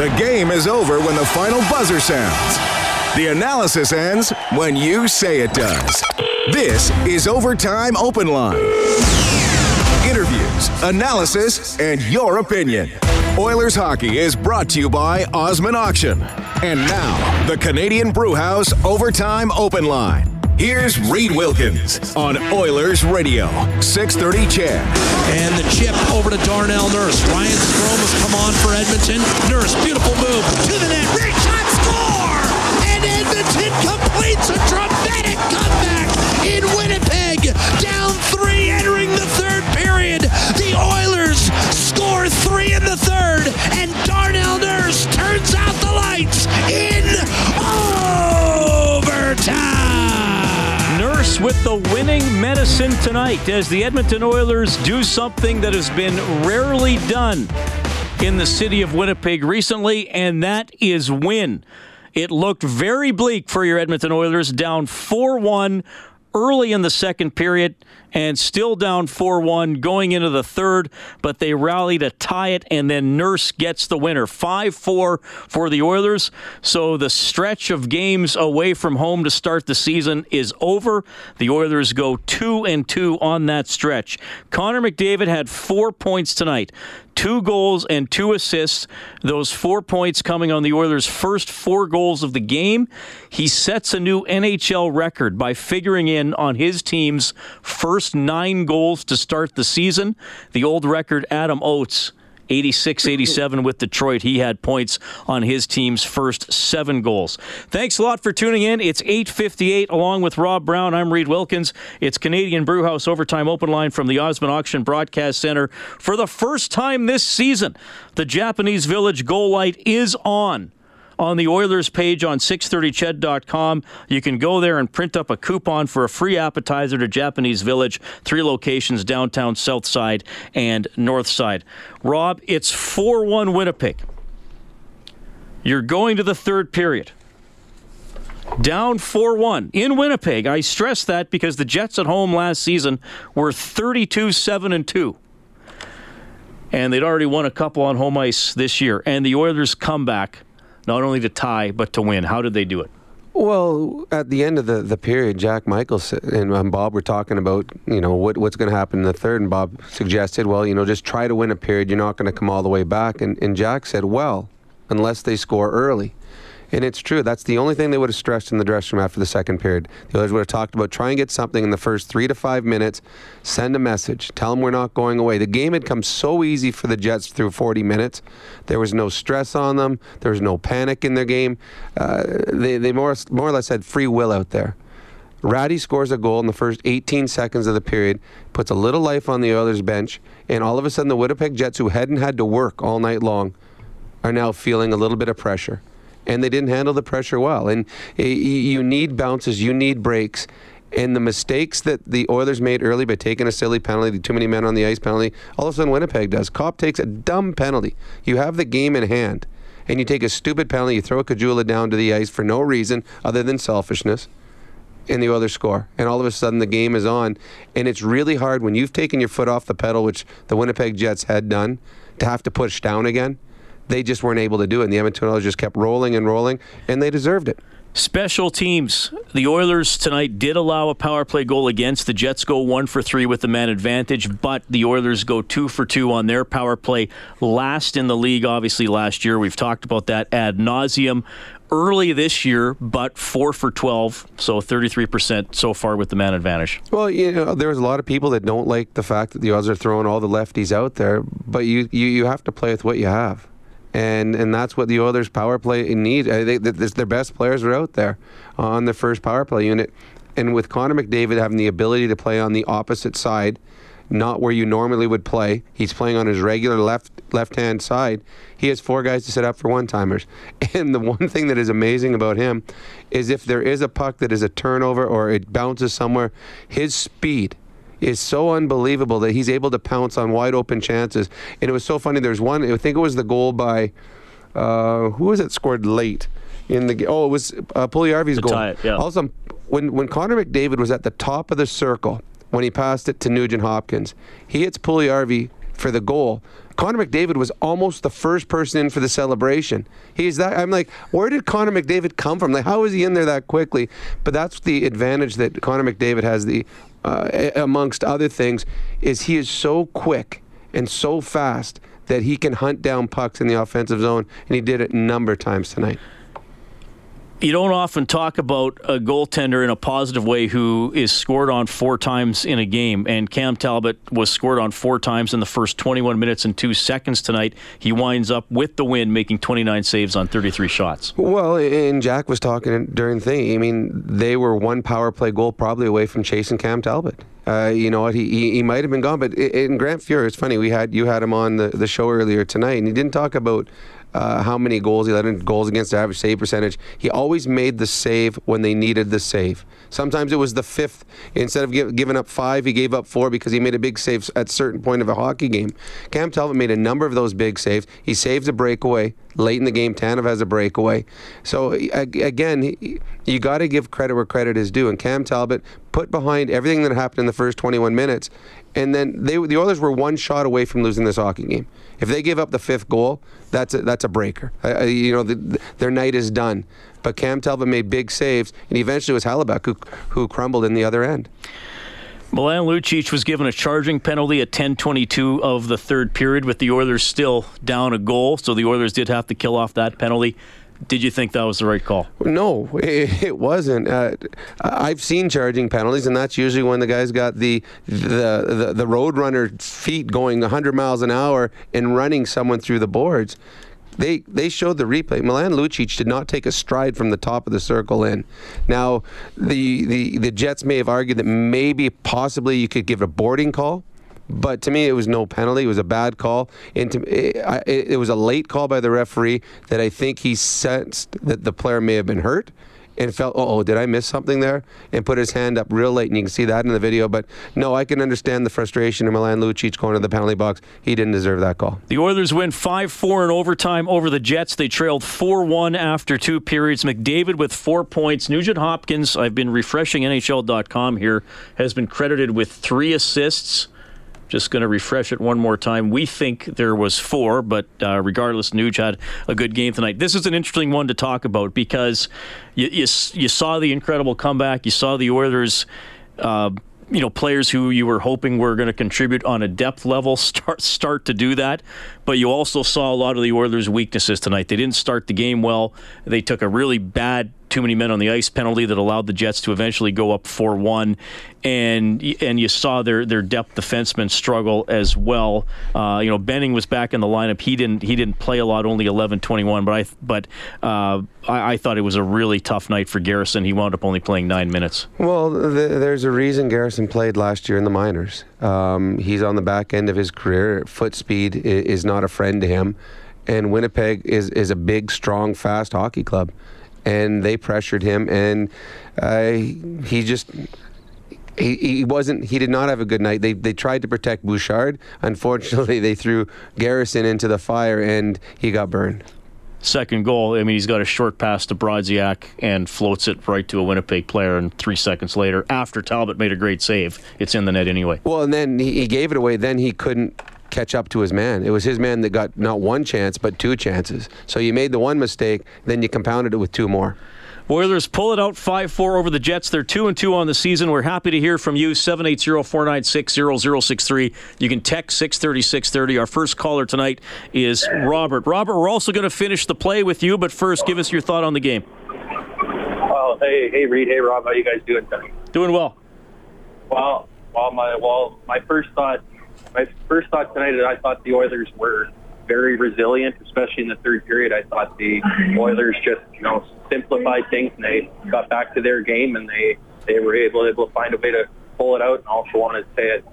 The game is over when the final buzzer sounds. The analysis ends when you say it does. This is Overtime Open Line. Interviews, analysis, and your opinion. Oilers hockey is brought to you by Osman Auction. And now, the Canadian Brewhouse Overtime Open Line. Here's Reid Wilkins on Oilers Radio, 630 CHED. And the chip over to Darnell Nurse. Ryan Strome has come on for Edmonton. Nurse, beautiful move to the net. Great shot, score! And Edmonton completes a dramatic comeback in Winnipeg. Down three entering the third period. The Oilers score three in the third. And Darnell Nurse turns out the lights in With the winning medicine tonight as the Edmonton Oilers do something that has been rarely done in the city of Winnipeg recently, and that is win. It looked very bleak for your Edmonton Oilers, down 4 1 early in the second period and still down 4 1 going into the third, but they rally to tie it, and then Nurse gets the winner 5 4 for the Oilers. So the stretch of games away from home to start the season is over. The Oilers go 2 and 2 on that stretch. Connor McDavid had four points tonight two goals and two assists. Those four points coming on the Oilers' first four goals of the game. He sets a new NHL record by figuring in on his team's first nine goals to start the season. The old record, Adam Oates. 86 87 with Detroit. He had points on his team's first seven goals. Thanks a lot for tuning in. It's 858 along with Rob Brown. I'm Reid Wilkins. It's Canadian Brewhouse Overtime Open Line from the Osmond Auction Broadcast Center. For the first time this season, the Japanese Village goal light is on on the Oilers page on 630ched.com. You can go there and print up a coupon for a free appetizer to Japanese Village, three locations downtown, south side, and north side. Rob, it's 4 1 Winnipeg. You're going to the third period. Down 4 1 in Winnipeg. I stress that because the Jets at home last season were 32 7 and 2 and they'd already won a couple on home ice this year. And the Oilers come back not only to tie but to win. How did they do it? Well, at the end of the, the period, Jack Michaels and um, Bob were talking about, you know, what, what's going to happen in the third. And Bob suggested, well, you know, just try to win a period. You're not going to come all the way back. And, and Jack said, well, unless they score early. And it's true. That's the only thing they would have stressed in the dressing room after the second period. The others would have talked about try and get something in the first three to five minutes, send a message, tell them we're not going away. The game had come so easy for the Jets through 40 minutes. There was no stress on them. There was no panic in their game. Uh, they they more, more or less had free will out there. Rattie scores a goal in the first 18 seconds of the period, puts a little life on the Oilers bench, and all of a sudden the Winnipeg Jets, who hadn't had to work all night long, are now feeling a little bit of pressure and they didn't handle the pressure well. And you need bounces, you need breaks. And the mistakes that the Oilers made early by taking a silly penalty, the too many men on the ice penalty, all of a sudden Winnipeg does. Copp takes a dumb penalty. You have the game in hand, and you take a stupid penalty. You throw a Caggiula down to the ice for no reason other than selfishness, and the Oilers score. And all of a sudden the game is on. And it's really hard when you've taken your foot off the pedal, which the Winnipeg Jets had done, to have to push down again they just weren't able to do it. And the Edmonton Oilers just kept rolling and rolling, and they deserved it. Special teams. The Oilers tonight did allow a power play goal against. The Jets go one for three with the man advantage, but the Oilers go two for two on their power play. Last in the league, obviously, last year. We've talked about that ad nauseum. Early this year, but four for 12, so 33% so far with the man advantage. Well, you know, there's a lot of people that don't like the fact that the Oilers are throwing all the lefties out there, but you, you, you have to play with what you have and and that's what the Oilers power play need. I think that their best players are out there on the first power play unit, and with Connor McDavid having the ability to play on the opposite side, not where you normally would play, he's playing on his regular left left hand side. He has four guys to set up for one timers, and the one thing that is amazing about him is if there is a puck that is a turnover or it bounces somewhere, his speed is so unbelievable that he's able to pounce on wide open chances. And it was so funny. There's one, I think it was the goal by, uh, who was it scored late in the game? Oh, it was uh, Puljujarvi's goal. It, yeah. Also, when, when Connor McDavid was at the top of the circle, when he passed it to Nugent Hopkins, he hits Puljujarvi for the goal. Connor McDavid was almost the first person in for the celebration. He's that. I'm like, where did Connor McDavid come from? Like, how was he in there that quickly? But that's the advantage that Connor McDavid has. The uh, amongst other things, is he is so quick and so fast that he can hunt down pucks in the offensive zone, and he did it a number of times tonight you don't often talk about a goaltender in a positive way who is scored on four times in a game. And Cam Talbot was scored on four times in the first 21 minutes and two seconds tonight. He winds up with the win, making 29 saves on 33 shots. Well, and Jack was talking during the thing. I mean, they were one power play goal probably away from chasing Cam Talbot. Uh, you know what? He, he, he might have been gone, but in Grant Fuhr, it's funny. We had you had him on the, the show earlier tonight, and he didn't talk about uh, how many goals he let in, goals against average save percentage. He always made the save when they needed the save. Sometimes it was the fifth. Instead of give, giving up five, he gave up four because he made a big save at certain point of a hockey game. Cam Talbot made a number of those big saves. He saves a breakaway late in the game. Tanev has a breakaway. So again, you got to give credit where credit is due. And Cam Talbot put behind everything that happened in the first 21 minutes, and then they the Oilers were one shot away from losing this hockey game. If they give up the fifth goal, that's a, that's a breaker. You know, the, their night is done. But Cam Talbot made big saves, and eventually it was Hellebuyck who, who crumbled in the other end. Milan Lucic was given a charging penalty at 10:22 of the third period, with the Oilers still down a goal. So the Oilers did have to kill off that penalty. Did you think that was the right call? No, it, wasn't. Uh, I've seen charging penalties, and that's usually when the guy's got the the the, the road runner feet going 100 miles an hour and running someone through the boards. They they showed the replay. Milan Lucic did not take a stride from the top of the circle in. Now, the the the Jets may have argued that maybe possibly you could give it a boarding call but to me, it was no penalty. It was a bad call. And to, it, it, was a late call by the referee that I think he sensed that the player may have been hurt and felt, oh, did I miss something there? And put his hand up real late, and you can see that in the video. But no, I can understand the frustration of Milan Lucic going to the penalty box. He didn't deserve that call. The Oilers win 5 4 in overtime over the Jets. They trailed 4 1 after two periods. McDavid with four points. Nugent Hopkins, I've been refreshing NHL.com here, has been credited with three assists. Just going to refresh it one more time. We think there was four, but uh, regardless, Nuge had a good game tonight. This is an interesting one to talk about because you, you, you saw the incredible comeback. You saw the Oilers. Uh, you know players who you were hoping were going to contribute on a depth level start start to do that but you also saw a lot of the Oilers weaknesses tonight they didn't start the game well they took a really bad too many men on the ice penalty that allowed the Jets to eventually go up 4-1 and and you saw their their depth defensemen struggle as well. Uh, you know Benning was back in the lineup. He didn't he didn't play a lot only 11-21 but I but uh, I, I, thought it was a really tough night for Garrison. He wound up only playing 9 minutes. Well th- there's a reason Garrison played last year in the minors. Um, he's on the back end of his career. Foot speed is not a friend to him. And Winnipeg is is a big strong fast hockey club and they pressured him, and uh, he just. He, he wasn't. He did not have a good night. They they tried to protect Bouchard. Unfortunately, they threw Garrison into the fire, and he got burned second goal, I mean, he's got a short pass to Brodziak and floats it right to a Winnipeg player. And three seconds later, after Talbot made a great save, it's in the net anyway. Well, and then he, he gave it away. Then he couldn't catch up to his man. It was his man that got not one chance, but two chances. So you made the one mistake, then you compounded it with two more. Oilers pull it out 5 4 over the Jets. They're 2 and 2 on the season. We're happy to hear from you. 780 496 0063. You can text 630 630. Our first caller tonight is Robert. Robert, we're also going to finish the play with you, but first, give us your thought on the game. Well, hey, hey, Reid. Hey, Rob. How you guys doing tonight? Doing well. Well, well, my well, my first thought my first thought tonight is I thought the Oilers were very resilient, especially in the third period. I thought the Oilers just, you know, simplified things and they got back to their game and they, they were able, able to find a way to pull it out. And also wanted to say it,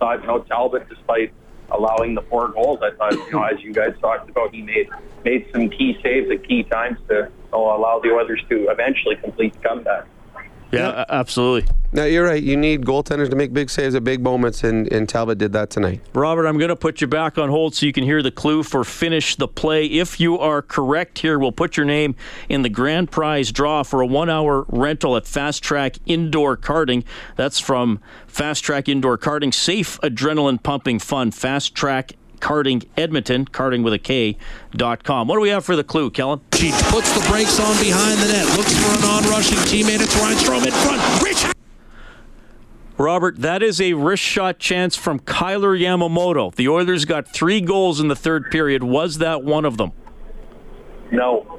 thought, you know, Talbot, despite allowing the four goals, I thought, you know, as you guys talked about, he made made some key saves at key times to allow the Oilers to eventually complete the comeback. Yeah, absolutely. No, you're right. You need goaltenders to make big saves at big moments, and, and Talbot did that tonight. Robert, I'm going to put you back on hold so you can hear the clue for finish the play. If you are correct here, we'll put your name in the grand prize draw for a one hour rental at Fast Track Indoor Karting. That's from Fast Track Indoor Karting. Safe, adrenaline pumping fun. Fast Track Karting Edmonton, karting with a K, dot com. What do we have for the clue, Kellen? She puts the brakes on behind the net, looks for an on-rushing teammate. It's Ryan Strome in front. Rich Robert, that is a wrist shot chance from Kailer Yamamoto. The Oilers got three goals in the third period. Was that one of them? No.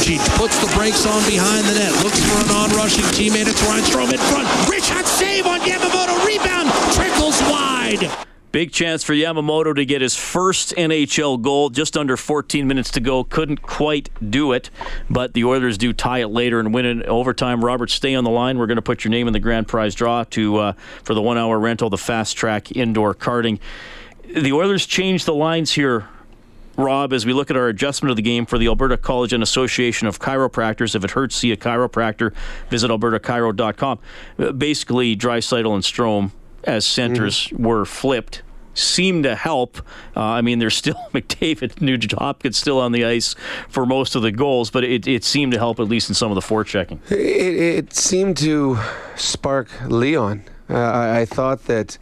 She puts the brakes on behind the net, looks for an on-rushing teammate. It's Ryan Strome in front. Rich hot save on Yamamoto. Rebound trickles wide. Big chance for Yamamoto to get his first NHL goal. Just under 14 minutes to go. Couldn't quite do it, but the Oilers do tie it later and win in overtime. Robert, stay on the line. We're going to put your name in the grand prize draw to uh, for the one-hour rental, the fast track indoor karting. The Oilers changed the lines here Rob, as we look at our adjustment of the game for the Alberta College and Association of Chiropractors, if it hurts, see a chiropractor. Visit albertachiro.com. Basically, Draisaitl and Strome as centers mm. were flipped seem to help. Uh, I mean, there's still McDavid, Nugent Hopkins still on the ice for most of the goals, but it, it seemed to help at least in some of the forechecking. It, it seemed to spark Leon. Uh, I, I thought that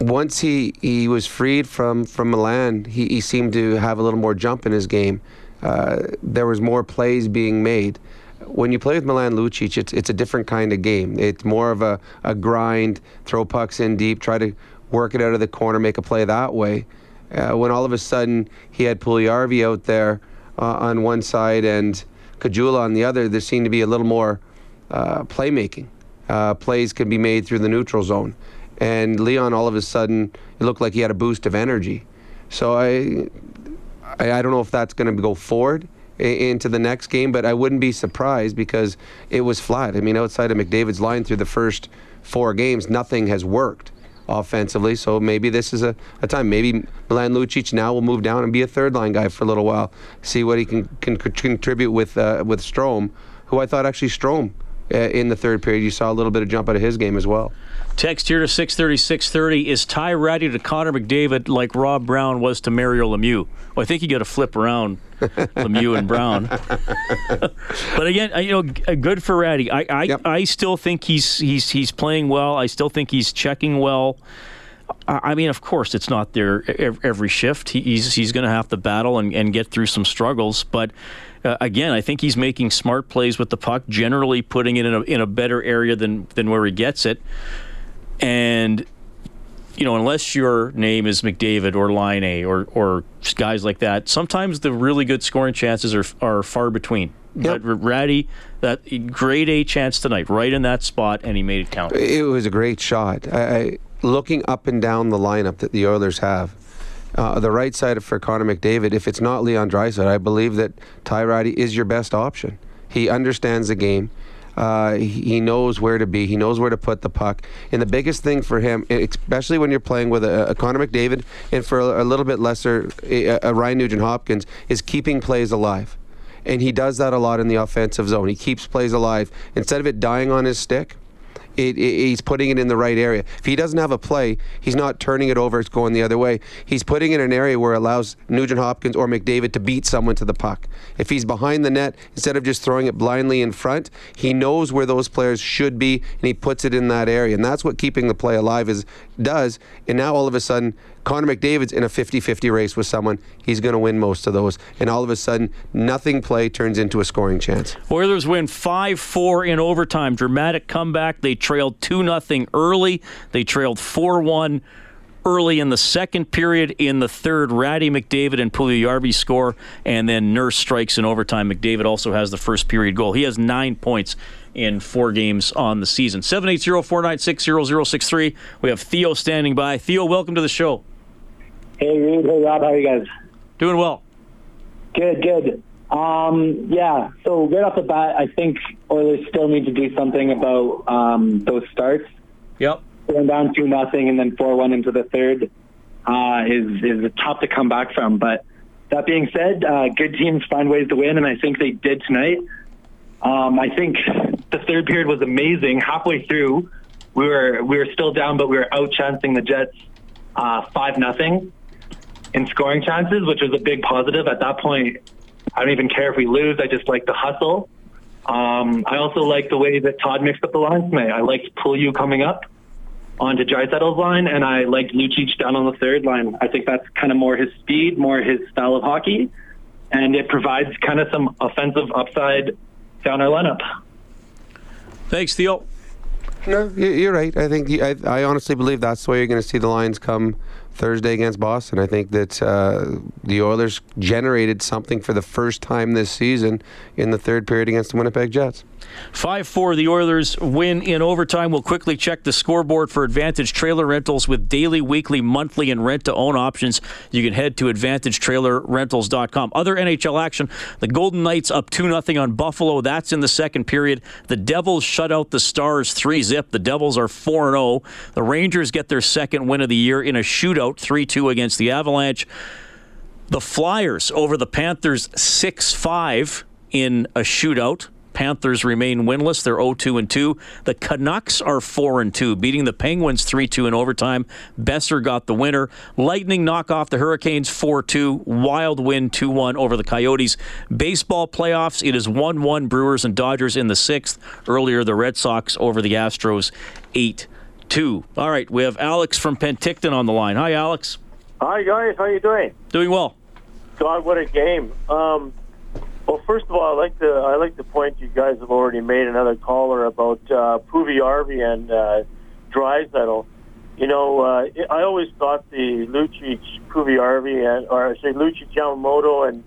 once he, he was freed from, from Milan, he, he seemed to have a little more jump in his game. Uh, there was more plays being made. When you play with Milan Lucic, it's, it's a different kind of game. It's more of a, a grind, throw pucks in deep, try to work it out of the corner, make a play that way. Uh, when all of a sudden he had Puljujarvi out there uh, on one side and Caggiula on the other, there seemed to be a little more uh, playmaking. Uh, plays could be made through the neutral zone and Leon all of a sudden it looked like he had a boost of energy. So I, I, I don't know if that's going to go forward into the next game, but I wouldn't be surprised because it was flat. I mean, outside of McDavid's line through the first four games, nothing has worked offensively. So maybe this is a, a time. Maybe Milan Lucic now will move down and be a third line guy for a little while. See what he can, can contribute with uh, with Strome, who I thought actually Strome uh, in the third period. You saw a little bit of jump out of his game as well. Text here to 630, 630. Is Ty Rattie to Connor McDavid like Rob Brown was to Mario Lemieux? Well, I think you got to flip around Lemieux and Brown. but again, you know, good for Rattie. I I, yep. I still think he's he's he's playing well. I still think he's checking well. I mean, of course, it's not there every shift. He's he's going to have to battle and, and get through some struggles. But uh, again, I think he's making smart plays with the puck, generally putting it in a in a better area than than where he gets it. And you know, unless your name is McDavid or Laine or or guys like that, sometimes the really good scoring chances are are far between. Yep. But Rattie, that great A chance tonight, right in that spot, and he made it count. It was a great shot. I, I, looking up and down the lineup that the Oilers have, uh, the right side of for Connor McDavid, if it's not Leon Draisaitl, I believe that Ty Rattie is your best option. He understands the game. Uh, he knows where to be. He knows where to put the puck. And the biggest thing for him, especially when you're playing with a, a Connor McDavid and for a, a little bit lesser, a, a uh, Ryan Nugent Hopkins, is keeping plays alive. And he does that a lot in the offensive zone. He keeps plays alive. Instead of it dying on his stick, it, it, he's putting it in the right area. If he doesn't have a play, he's not turning it over, it's going the other way. He's putting it in an area where it allows Nugent Hopkins or McDavid to beat someone to the puck. If he's behind the net, instead of just throwing it blindly in front, he knows where those players should be and he puts it in that area. And that's what keeping the play alive is does. And now all of a sudden, Connor McDavid's in a 50 50 race with someone. He's going to win most of those. And all of a sudden, nothing play turns into a scoring chance. Oilers win 5 4 in overtime. Dramatic comeback. They trailed 2 0 early, they trailed 4 1 early in the second period. In the third, Rattie McDavid and Puljujarvi score, and then Nurse strikes in overtime. McDavid also has the first period goal. He has nine points in four games on the season. 780-496-0063. We have Theo standing by. Theo, welcome to the show. Hey, Reid. Hey, Rob. How are you guys? Doing well. Good, good. Um, yeah, so right off the bat, I think Oilers still need to do something about um, those starts. Yep. Going down 2 nothing and then 4-1 into the third uh, is, is tough to come back from. But that being said, uh, good teams find ways to win, and I think they did tonight. Um, I think the third period was amazing. Halfway through, we were we were still down, but we were outchancing the Jets uh, five nothing in scoring chances, which was a big positive. At that point, I don't even care if we lose. I just like the hustle. Um, I also like the way that Todd mixed up the lines tonight. I liked Pulew coming up onto Draisaitl's line, and I liked Lucic down on the third line. I think that's kind of more his speed, more his style of hockey, and it provides kind of some offensive upside down our lineup. Thanks, Theo. No, you're right. I think I, I honestly believe that's the way you're going to see the lines come Thursday against Boston. I think that uh, the Oilers generated something for the first time this season in the third period against the Winnipeg Jets. 5 4, the Oilers win in overtime. We'll quickly check the scoreboard for Advantage Trailer Rentals with daily, weekly, monthly, and rent to own options. You can head to AdvantageTrailerRentals.com. Other NHL action the Golden Knights up 2 0 on Buffalo. That's in the second period. The Devils shut out the Stars 3 zip. The Devils are 4 0. The Rangers get their second win of the year in a shootout 3 2 against the Avalanche. The Flyers over the Panthers 6 5 in a shootout. Panthers remain winless. They're 0-2 and 2. The Canucks are 4 and 2, beating the Penguins 3-2 in overtime. Boeser got the winner. Lightning knock off the Hurricanes 4-2. Wild win 2-1 over the Coyotes. Baseball playoffs. It is 1-1 Brewers and Dodgers in the 6th. Earlier the Red Sox over the Astros 8 2. All right, we have Alex from Penticton on the line. Hi, Alex. Hi, guys. How you doing? Doing well. God, what a game. Um, well, first of all, I like to I like the point you guys have already made. Another caller about uh, Puljujarvi and uh, Draisaitl. You know, uh, I always thought the Lucic, Puljujarvi, and or I say Lucic, Yamamoto, and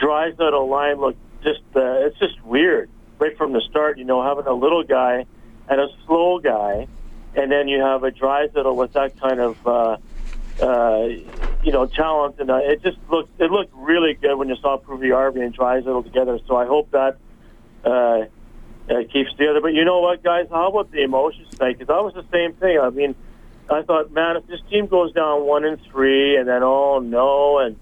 Draisaitl line looked just uh, it's just weird right from the start. You know, having a little guy and a slow guy, and then you have a Draisaitl with that kind of. Uh, uh, you know, talent, and uh, it just looked it looked really good when you saw Puljujarvi and Draisaitl together. So I hope that uh, uh, keeps together. But you know what, guys? How about the emotions tonight? Because that was the same thing. I mean, I thought, man, if this team goes down one and three, and then oh no, and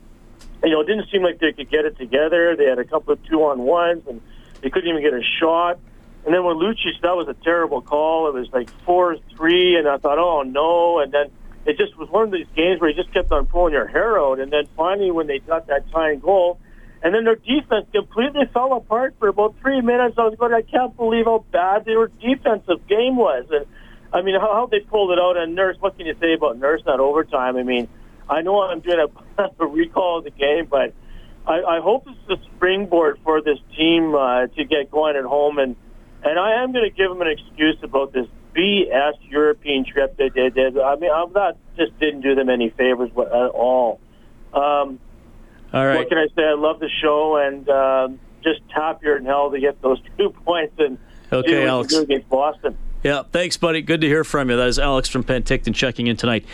you know, it didn't seem like they could get it together. They had a couple of two on ones, and they couldn't even get a shot. And then when Lucic, that was a terrible call. It was like four three, and I thought, oh no, and then it just was one of these games where you just kept on pulling your hair out. And then finally, when they got that tying goal, and then their defense completely fell apart for about three minutes. I was going, I can't believe how bad their defensive game was. And I mean, how, how they pulled it out. And Nurse, what can you say about Nurse that overtime? I mean, I know I'm doing a, a recall of the game, but I, I hope it's a springboard for this team uh, to get going at home. And and I am going to give them an excuse about this BS European trip they did. I mean, I'm not just didn't do them any favors at all. Um, all right. What can I say? I love the show and um, just top your in hell to get those two points and okay, Alex. against Boston. Yeah, thanks, buddy. Good to hear from you. That is Alex from Penticton checking in tonight.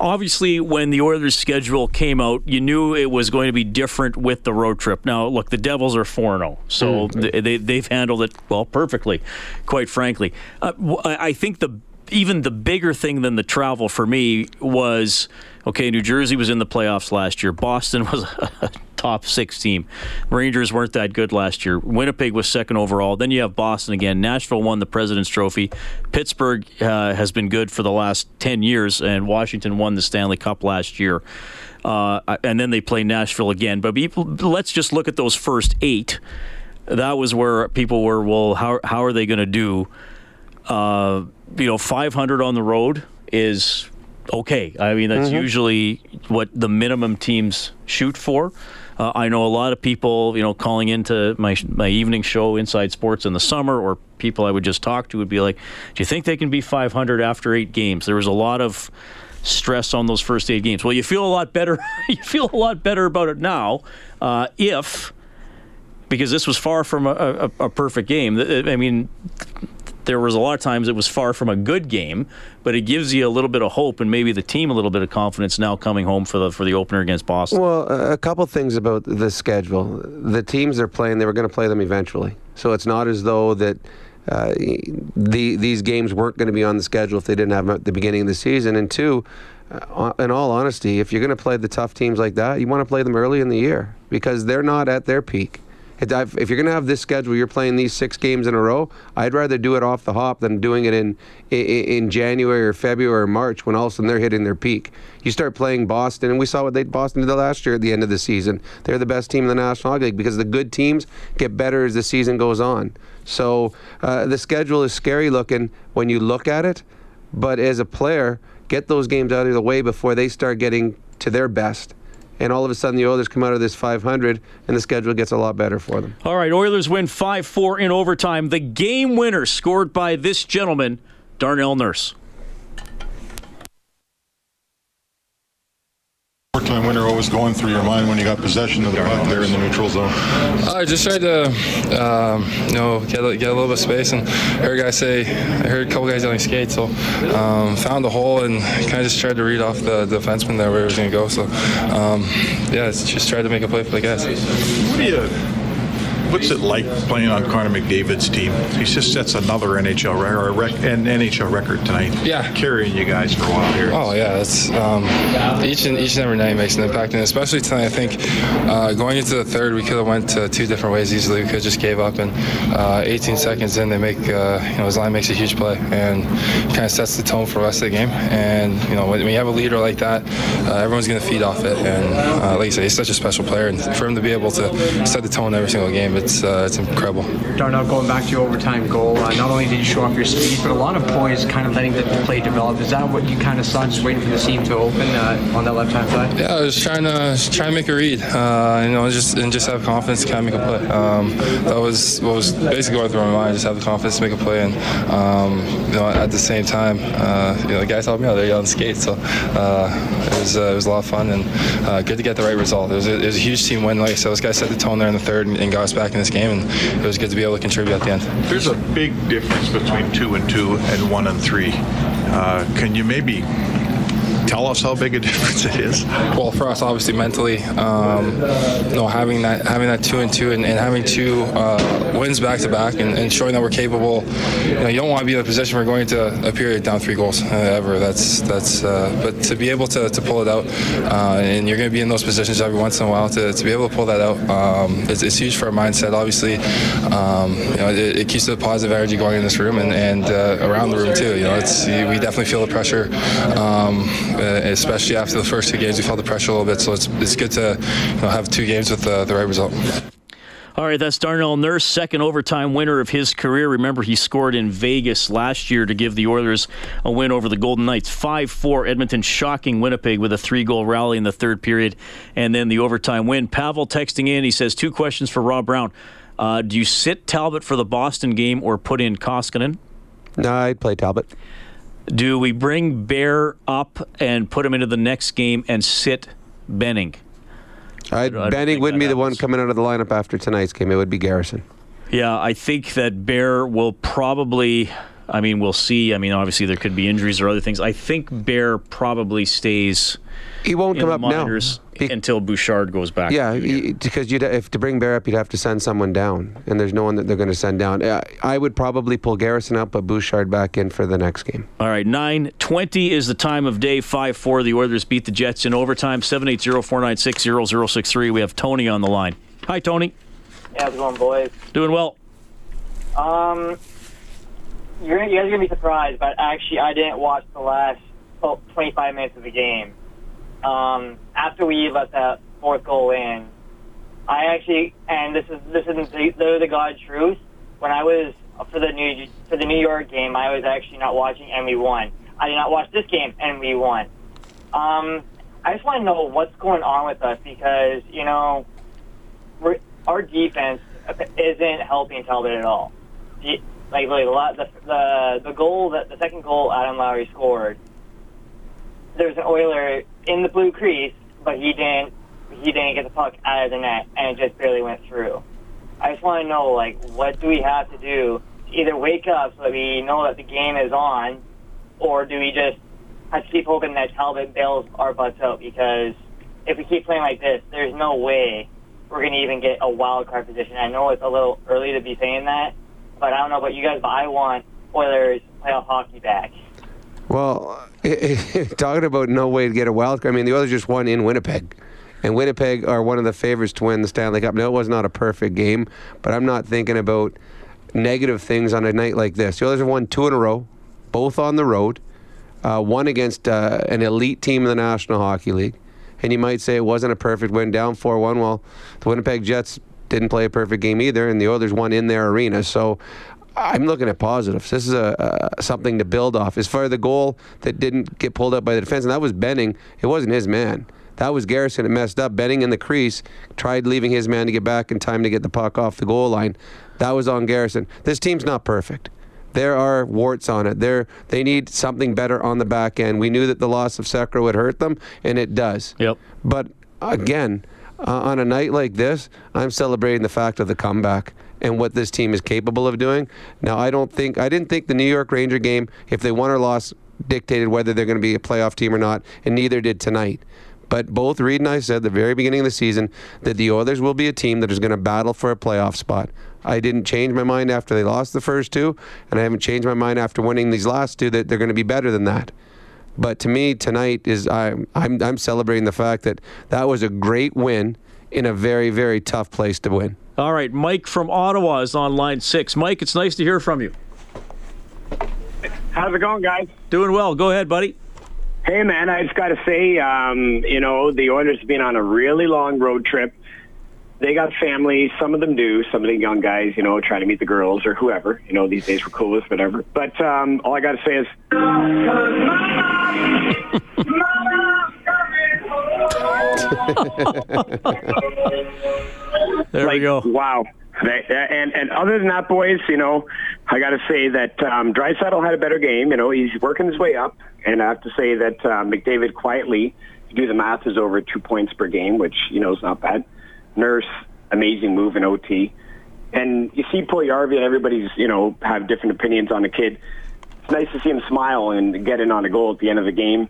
Obviously, when the Oilers' schedule came out, you knew it was going to be different with the road trip. Now, look, the Devils are 4 0, so mm-hmm. they, they've handled it, well, perfectly, quite frankly. Uh, I think the even the bigger thing than the travel for me was okay, New Jersey was in the playoffs last year. Boston was a top six team. Rangers weren't that good last year. Winnipeg was second overall. Then you have Boston again. Nashville won the President's Trophy. Pittsburgh uh, has been good for the last 10 years, and Washington won the Stanley Cup last year. Uh, and then they play Nashville again. But people, let's just look at those first eight. That was where people were, well, how, how are they going to do? Uh, you know, 500 on the road is okay. I mean, that's mm-hmm. usually what the minimum teams shoot for. Uh, I know a lot of people, you know, calling into my my evening show, Inside Sports, in the summer, or people I would just talk to would be like, "Do you think they can be 500 after eight games?" There was a lot of stress on those first eight games. Well, you feel a lot better. you feel a lot better about it now, uh, if because this was far from a, a, a perfect game. I mean, there was a lot of times it was far from a good game, but it gives you a little bit of hope and maybe the team a little bit of confidence now coming home for the for the opener against Boston. Well, a couple things about the schedule. The teams they're playing, they were going to play them eventually, so it's not as though that. Uh, the, these games weren't going to be on the schedule if they didn't have them at the beginning of the season. And two, uh, in all honesty, if you're going to play the tough teams like that, you want to play them early in the year because they're not at their peak If you're going to have this schedule, you're playing these six games in a row. I'd rather do it off the hop than doing it in in, in January or February or March when all of a sudden they're hitting their peak. You start playing Boston, and we saw what they Boston did last year at the end of the season. They're the best team in the National Hockey League because the good teams get better as the season goes on. So uh, the schedule is scary looking when you look at it, but as a player, get those games out of the way before they start getting to their best and all of a sudden the Oilers come out of this 500 and the schedule gets a lot better for them. All right, Oilers win 5 4 in overtime. The game winner scored by this gentleman, Darnell Nurse. Time winner always going through your mind when you got possession of the puck there in the neutral zone? I just tried to, um, you know, get a, get a little bit of space, and I heard guys say, I heard a couple guys yelling skate, so um, found a hole and kind of just tried to read off the, the defenseman there where he was going to go. So, um, yeah, just tried to make a play for the guys. What do you What's it like playing on Connor McDavid's team? He just sets another NHL record, rec- and NHL record tonight. Yeah, carrying you guys for a while here. Oh yeah, it's um, each and each and every night makes an impact, and especially tonight. I think uh, going into the third, we could have went to two different ways easily. We could have just gave up, and uh, 18 seconds in, they make uh, you know his line makes a huge play and kind of sets the tone for the rest of the game. And you know when, when you have a leader like that, uh, everyone's going to feed off it. And uh, like I say, he's such a special player, and for him to be able to set the tone every single game it's uh, it's incredible. Darnell, going back to your overtime goal, uh, not only did you show off your speed, but a lot of poise, kind of letting the play develop. Is that what you kind of saw, just waiting for the seam to open uh, on that left hand side? Yeah, I was trying to try to make a read, uh, you know, just and just have confidence to kind of make a play. Um, that was what was basically going through my mind, just have the confidence to make a play, and um, you know, at the same time, uh, you know, the guys helped me out there on skate, so uh, it was it was a lot of fun and good to get the right result. It was, a, it was a huge team win. Like I said, those guys set the tone there in the third and, and got us back in this game game, and it was good to be able to contribute at the end. There's a big difference between two and two and one and three. Uh, can you maybe tell us how big a difference it is? Well, for us, obviously, mentally, um, you know, having that having that two and two and, and having two uh, wins back to back and, and, showing that we're capable. You, know, you don't want to be in a position where we're going to a period down three goals uh, ever. That's that's. Uh, but to be able to, to pull it out, uh, and you're going to be in those positions every once in a while. To, to be able to pull that out, um, it's, it's, huge for our mindset. Obviously, um, you know, it, it, keeps the positive energy going in this room and, and uh, around the room too. You know, it's we definitely feel the pressure. Um, especially after the first two games, we felt the pressure a little bit. So it's, it's good to you know, have two games with the, the right result. All right, that's Darnell Nurse, second overtime winner of his career. Remember, he scored in Vegas last year to give the Oilers a win over the Golden Knights. 5 4 Edmonton, shocking Winnipeg with a three goal rally in the third period and then the overtime win. Pavel texting in, he says, Two questions for Rob Brown. Uh, do you sit Talbot for the Boston game or put in Koskinen? No, I'd play Talbot. Do we bring Bear up and put him into the next game and sit Benning? I'd, Benning wouldn't be happens. the one coming out of the lineup after tonight's game. It would be Garrison. Yeah, I think that Bear will probably. I mean, we'll see. I mean, obviously there could be injuries or other things. I think Bear probably stays he won't come up now Be- until Bouchard goes back. Yeah, he, because you'd if to bring Bear up, you'd have to send someone down, and there's no one that they're going to send down. I would probably pull Garrison up, but Bouchard back in for the next game. All right, nine twenty is the time of day. Five four. The Oilers beat the Jets in overtime. Seven eight zero four nine six zero zero six three. We have Tony on the line. Hi, Tony. Yeah, how's it going, boys? Doing well. Um, you're, you guys are gonna be surprised, but actually, I didn't watch the last 25 minutes of the game um, after we let that fourth goal in, I actually, and this is this the, the, the God truth. When I was for the New for the New York game, I was actually not watching, and we won. I did not watch this game, and we won. Um, I just want to know what's going on with us because you know we're, our defense isn't helping Talbot at all. Like, like the the the goal that the second goal Adam Lowry scored there was an Oiler in the blue crease, but he didn't he didn't get the puck out of the net, and it just barely went through. I just want to know, like, what do we have to do to either wake up so that we know that the game is on, or do we just have to keep hoping that Talbot bails our butts out? Because if we keep playing like this, there's no way we're going to even get a wild card position. I know it's a little early to be saying that, but I don't know about you guys, but I want Oilers playoff hockey back. Well, talking about no way to get a wild card. I mean, the Oilers just won in Winnipeg. And Winnipeg are one of the favorites to win the Stanley Cup. No, it was not a perfect game, but I'm not thinking about negative things on a night like this. The Oilers have won two in a row, both on the road, uh, one against uh, an elite team in the National Hockey League. And you might say it wasn't a perfect win, down 4 1. Well, the Winnipeg Jets didn't play a perfect game either, and the Oilers won in their arena. So I'm looking at positives. This is a, a, something to build off. As far as the goal that didn't get pulled up by the defense, and that was Benning, it wasn't his man. That was Garrison that messed up. Benning in the crease tried leaving his man to get back in time to get the puck off the goal line. That was on Garrison. This team's not perfect. There are warts on it. There, they need something better on the back end. We knew that the loss of Sekera would hurt them, and it does. Yep. But again, uh, on a night like this, I'm celebrating the fact of the comeback and what this team is capable of doing. Now, I don't think I didn't think the New York Ranger game, if they won or lost, dictated whether they're going to be a playoff team or not, and neither did tonight. But both Reid and I said at the very beginning of the season that the Oilers will be a team that is going to battle for a playoff spot. I didn't change my mind after they lost the first two, and I haven't changed my mind after winning these last two that they're going to be better than that. But to me, tonight is I'm I'm, I'm celebrating the fact that that was a great win in a very very tough place to win. All right, Mike from Ottawa is on line six. Mike, it's nice to hear from you. How's it going, guys? Doing well. Go ahead, buddy. Hey, man, I just got to say, um, you know, the Oilers have been on a really long road trip. They got families. Some of them do. Some of the young guys, you know, trying to meet the girls or whoever. You know, these days we're cool with whatever. But um, all I got to say is. there like, we go. Wow. And and other than that, boys, you know, I got to say that um, Draisaitl had a better game. You know, he's working his way up, and I have to say that uh, McDavid quietly, if you do the math, is over two points per game, which you know is not bad. Nurse, amazing move in OT, and you see Puljujarvi and everybody's you know have different opinions on the kid. It's nice to see him smile and get in on a goal at the end of the game.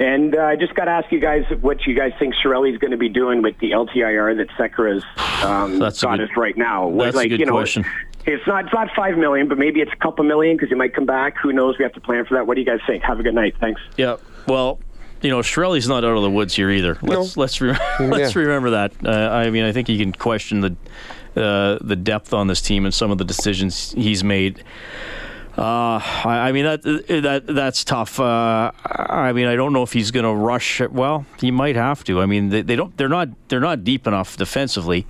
And uh, I just got to ask you guys what you guys think Chiarelli's going to be doing with the LTIR that Sekera's um, That's a got good- us right now. that's a like, good you know, question. It's not it's not five million, but maybe it's a couple million because he might come back. Who knows? We have to plan for that. What do you guys think? Have a good night. Thanks. Yeah. Well, you know, Chiarelli's not out of the woods here either. Let's let's re- let's remember that. Uh, I mean, I think you can question the uh, the depth on this team and some of the decisions he's made. Uh, I, I mean that that that's tough. Uh, I mean, I don't know if he's going to rush. Well, he might have to. I mean, they, they don't. They're not. They're not deep enough defensively.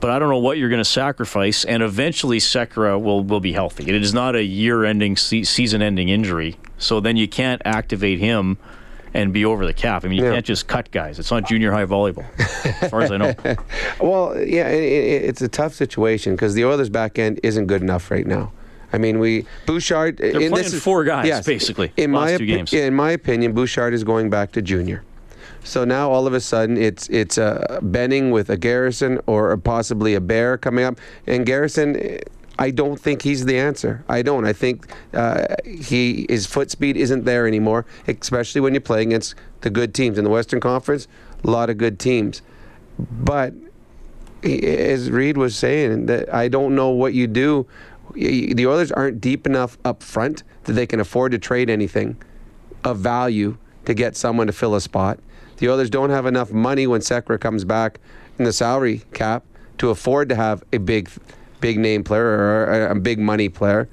But I don't know what you're going to sacrifice, and eventually Sekera will will be healthy. It is not a year-ending, se- season-ending injury, so then you can't activate him and be over the cap. I mean, you Yeah. can't just cut guys. It's not junior high volleyball, as far as I know. Well, yeah, it, it, it's a tough situation because the Oilers' back end isn't good enough right now. I mean, we Bouchard. They're and playing this is- four guys, yes, basically, In last my two opi- games. in my opinion, Bouchard is going back to junior. So now all of a sudden it's it's a Benning with a Garrison or possibly a Bear coming up, and Garrison. eh, I don't think he's the answer. I don't. I think uh, he his foot speed isn't there anymore, especially when you play against the good teams in the Western Conference. A lot of good teams, but as Reid was saying, that I don't know what you do. The Oilers aren't deep enough up front that they can afford to trade anything of value to get someone to fill a spot. The Oilers don't have enough money when Sekera comes back in the salary cap to afford to have a big, big name player or a, big money player.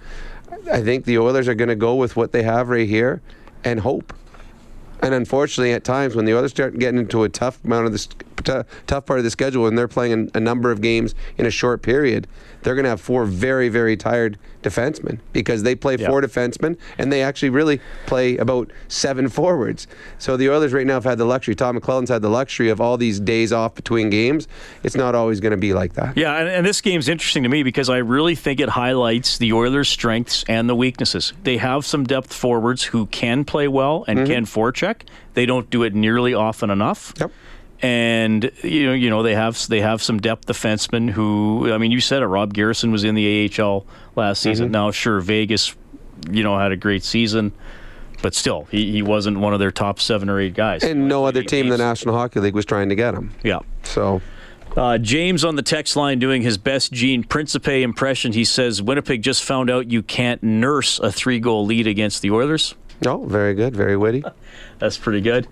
I think the Oilers are going to go with what they have right here and hope. And unfortunately, at times when the Oilers start getting into a tough amount of tough part of the schedule, and they're playing a number of games in a short period, they're going to have four very, very tired defensemen because they play four defensemen and they actually really play about seven forwards. So the Oilers right now have had the luxury. Tom McLellan's had the luxury of all these days off between games. It's not always going to be like that. Yeah, and, and this game's interesting to me because I really think it highlights the Oilers' strengths and the weaknesses. They have some depth forwards who can play well and mm-hmm. can forecheck. They don't do it nearly often enough. Yep. And you know, you know, they have they have some depth defensemen who. I mean, you said it. Rob Garrison was in the AHL last season. Now, sure, Vegas, you know, had a great season, but still, he, he wasn't one of their top seven or eight guys. And no other team in the National Hockey League was trying to get him. Yeah. So Uh, James on the text line doing his best Gene Principe impression. He says Winnipeg just found out you can't nurse a three goal lead against the Oilers. Oh, very good, very witty. That's pretty good.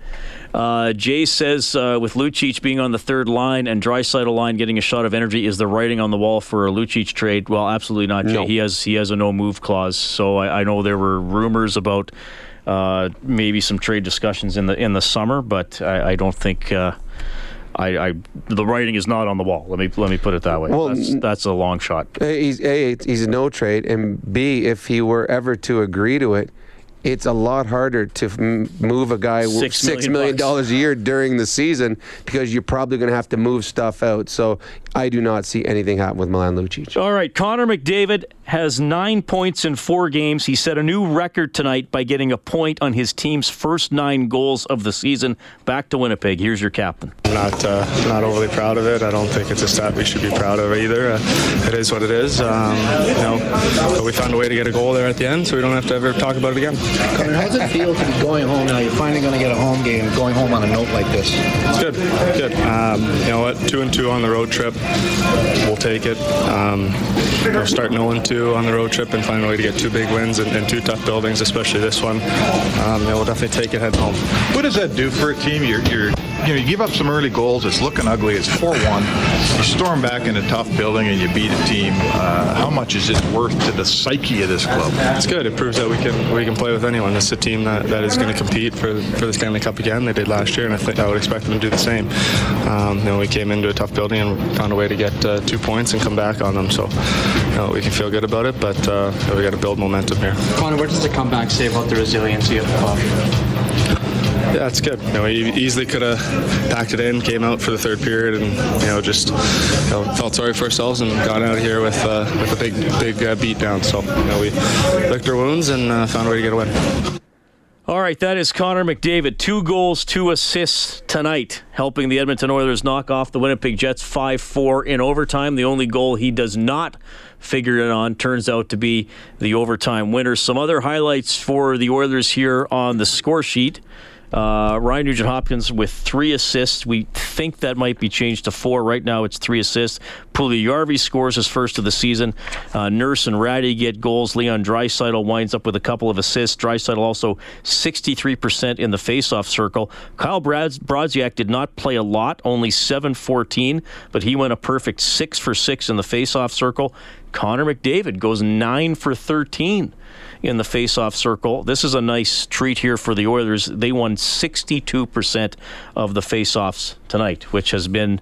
Uh, Jay says uh, with Lucic being on the third line and Draisaitl line getting a shot of energy, is the writing on the wall for a Lucic trade? Well, absolutely not. Jay. No. He has he has a no move clause. So I, I know there were rumors about uh, maybe some trade discussions in the in the summer, but I, I don't think. Uh, I, I the writing is not on the wall. Let me let me put it that way. Well, that's, that's a long shot. A, he's a he's a no trade, and B if he were ever to agree to it, it's a lot harder to m- move a guy w- Six six million million bucks. dollars a year during the season because you're probably going to have to move stuff out. So I do not see anything happen with Milan Lucic. All right, Connor McDavid has nine points in four games. He set a new record tonight by getting a point on his team's first nine goals of the season. Back to Winnipeg. Here's your captain. Not uh, not overly proud of it. I don't think it's a stat we should be proud of either. Uh, it is what it is. Um, you know, but we found a way to get a goal there at the end, so we don't have to ever talk about it again. Connor, how does it feel to be going home now? You're finally going to get a home game, going home on a note like this. It's good, good. Um, you know what? Two and two on the road trip, we'll take it. Um, you know, starting 0 and on the road trip and find a way to get two big wins in, in two tough buildings, especially this one. Um, we'll definitely take it heading home. What does that do for a team? You're, you're, you know, you give up some early goals. It's looking ugly. It's 4-1. You storm back in a tough building and you beat a team. Uh, how much is it worth to the psyche of this club? It's good. It proves that we can we can play with anyone. This is a team that, that is going to compete for for the Stanley Cup again. They did last year, and I think I would expect them to do the same. Um, you know, we came into a tough building and found a way to get uh, two points and come back on them. So, you know, we can feel good about it, but uh, you we got to build momentum here. Connor, what does the comeback say about the resiliency of the club? It's good. You know, we easily could have packed it in, came out for the third period, and you know, just you know, felt sorry for ourselves and got out of here with uh, with a big big uh, beat down. So, you know, we licked our wounds and uh, found a way to get a win. All right, that is Connor McDavid. Two goals, two assists tonight, helping the Edmonton Oilers knock off the Winnipeg Jets 5 4 in overtime. The only goal he does not figure it on turns out to be the overtime winner. Some other highlights for the Oilers here on the score sheet. Uh, Ryan Nugent Hopkins with three assists. We think that might be changed to four. Right now, it's three assists. Puljujärvi scores his first of the season. Uh, Nurse and Rattie get goals. Leon Draisaitl winds up with a couple of assists. Draisaitl also 63% in the faceoff circle. Kyle Brads- Brodziak did not play a lot, only 7-14, but he went a perfect six for six in the faceoff circle. Connor McDavid goes nine for 13 in the faceoff circle. This is a nice treat here for the Oilers. They won 62% of the faceoffs tonight, which has been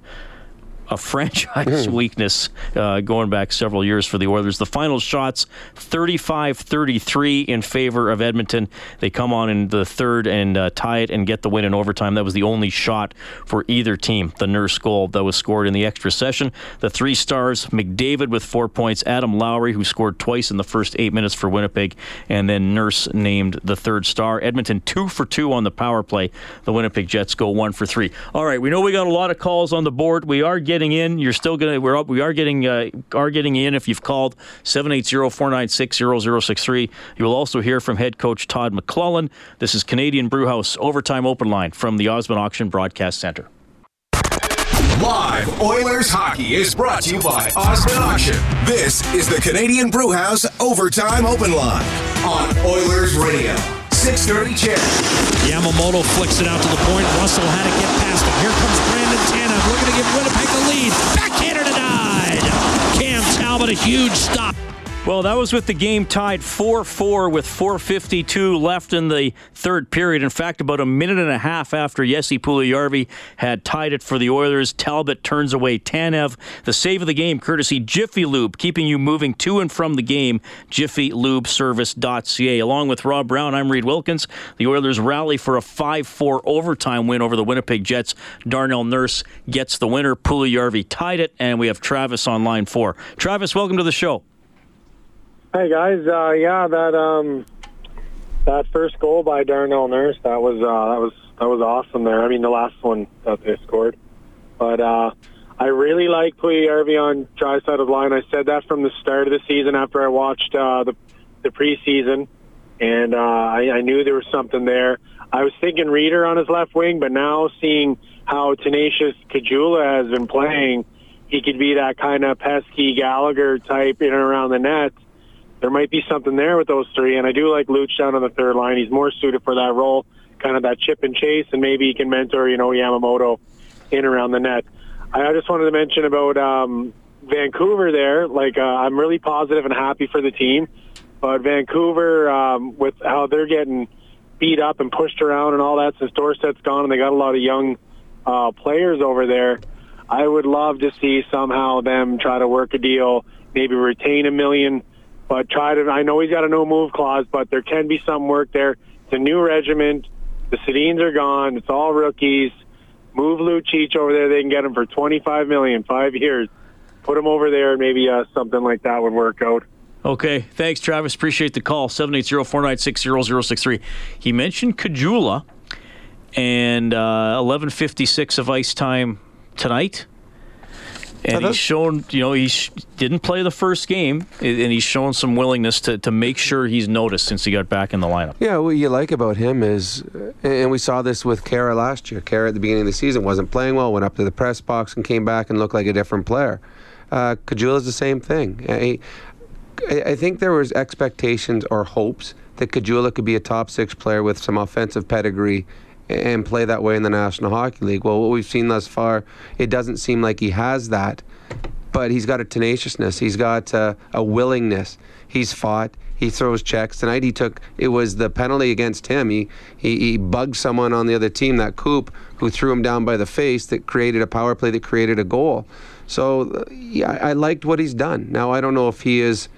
a franchise weakness uh, going back several years for the Oilers. The final shots 35 33 in favor of Edmonton. They come on in the third and uh, tie it and get the win in overtime. That was the only shot for either team, the nurse goal that was scored in the extra session. The three stars McDavid with four points, Adam Lowry, who scored twice in the first eight minutes for Winnipeg, and then Nurse named the third star. Edmonton two for two on the power play. The Winnipeg Jets go one for three. All right, we know we got a lot of calls on the board. We are getting in. You're still gonna. We're up. We are getting uh, are getting in. If you've called 780-496-0063. you will also hear from head coach Todd McLellan. This is Canadian Brewhouse Overtime Open Line from the Osmond Auction Broadcast Center. Live Oilers hockey is brought to you by Osmond Auction. This is the Canadian Brewhouse Overtime Open Line on Oilers Radio. 630 CHED. Yamamoto flicks it out to the point. Russell had to get past him. Here comes Brandon Tanev. We're going to give Winnipeg the lead. Backhander denied. Cam Talbot, a huge stop. Well, that was with the game tied 4 4 with 4.52 left in the third period. In fact, about a minute and a half after Jesse Puljujärvi had tied it for the Oilers, Talbot turns away Tanev. The save of the game, courtesy Jiffy Lube, keeping you moving to and from the game. JiffyLubeService.ca. Along with Rob Brown, I'm Reid Wilkins. The Oilers rally for a 5 4 overtime win over the Winnipeg Jets. Darnell Nurse gets the winner. Puljujärvi tied it, and we have Travis on line four. Travis, welcome to the show. Hey guys, uh, yeah, that um, that first goal by Darnell Nurse, that was uh, that was that was awesome there. I mean, the last one that they scored, but uh, I really like Puljujärvi on dry side of the line. I said that from the start of the season after I watched uh, the the preseason, and uh, I, I knew there was something there. I was thinking Rieder on his left wing, but now seeing how tenacious Caggiula has been playing, he could be that kind of pesky Gallagher type in and around the net there might be something there with those three. And I do like Luch down on the third line. He's more suited for that role, kind of that chip and chase, and maybe he can mentor, you know, Yamamoto in around the net. I just wanted to mention about um, Vancouver there. Like, uh, I'm really positive and happy for the team. But Vancouver, um, with how they're getting beat up and pushed around and all that since Dorsett's gone, and they got a lot of young uh, players over there. I would love to see somehow them try to work a deal, maybe retain a million, but try to. I know he's got a no move clause, but there can be some work there. It's a new regiment. The Sedins are gone. It's all rookies. Move Lucic over there. They can get him for twenty-five million, five years. Put him over there. Maybe uh, something like that would work out. Okay, thanks, Travis. Appreciate the call. 780-496-0063. He mentioned Caggiula and uh, 11.56 of ice time tonight. And he's shown, you know, he sh- didn't play the first game, and he's shown some willingness to, to make sure he's noticed since he got back in the lineup. Yeah, what you like about him is, and we saw this with Khaira last year. Khaira at the beginning of the season wasn't playing well, went up to the press box and came back and looked like a different player. Uh, Caggiula's the same thing. I, I think there was expectations or hopes that Caggiula could be a top six player with some offensive pedigree and play that way in the National Hockey League. Well, what we've seen thus far, it doesn't seem like he has that. But he's got a tenaciousness. He's got uh, a willingness. He's fought. He throws checks. Tonight he took it was the penalty against him. He, he he bugged someone on the other team, that Coop, who threw him down by the face that created a power play that created a goal. So yeah, I liked what he's done. Now I don't know if he is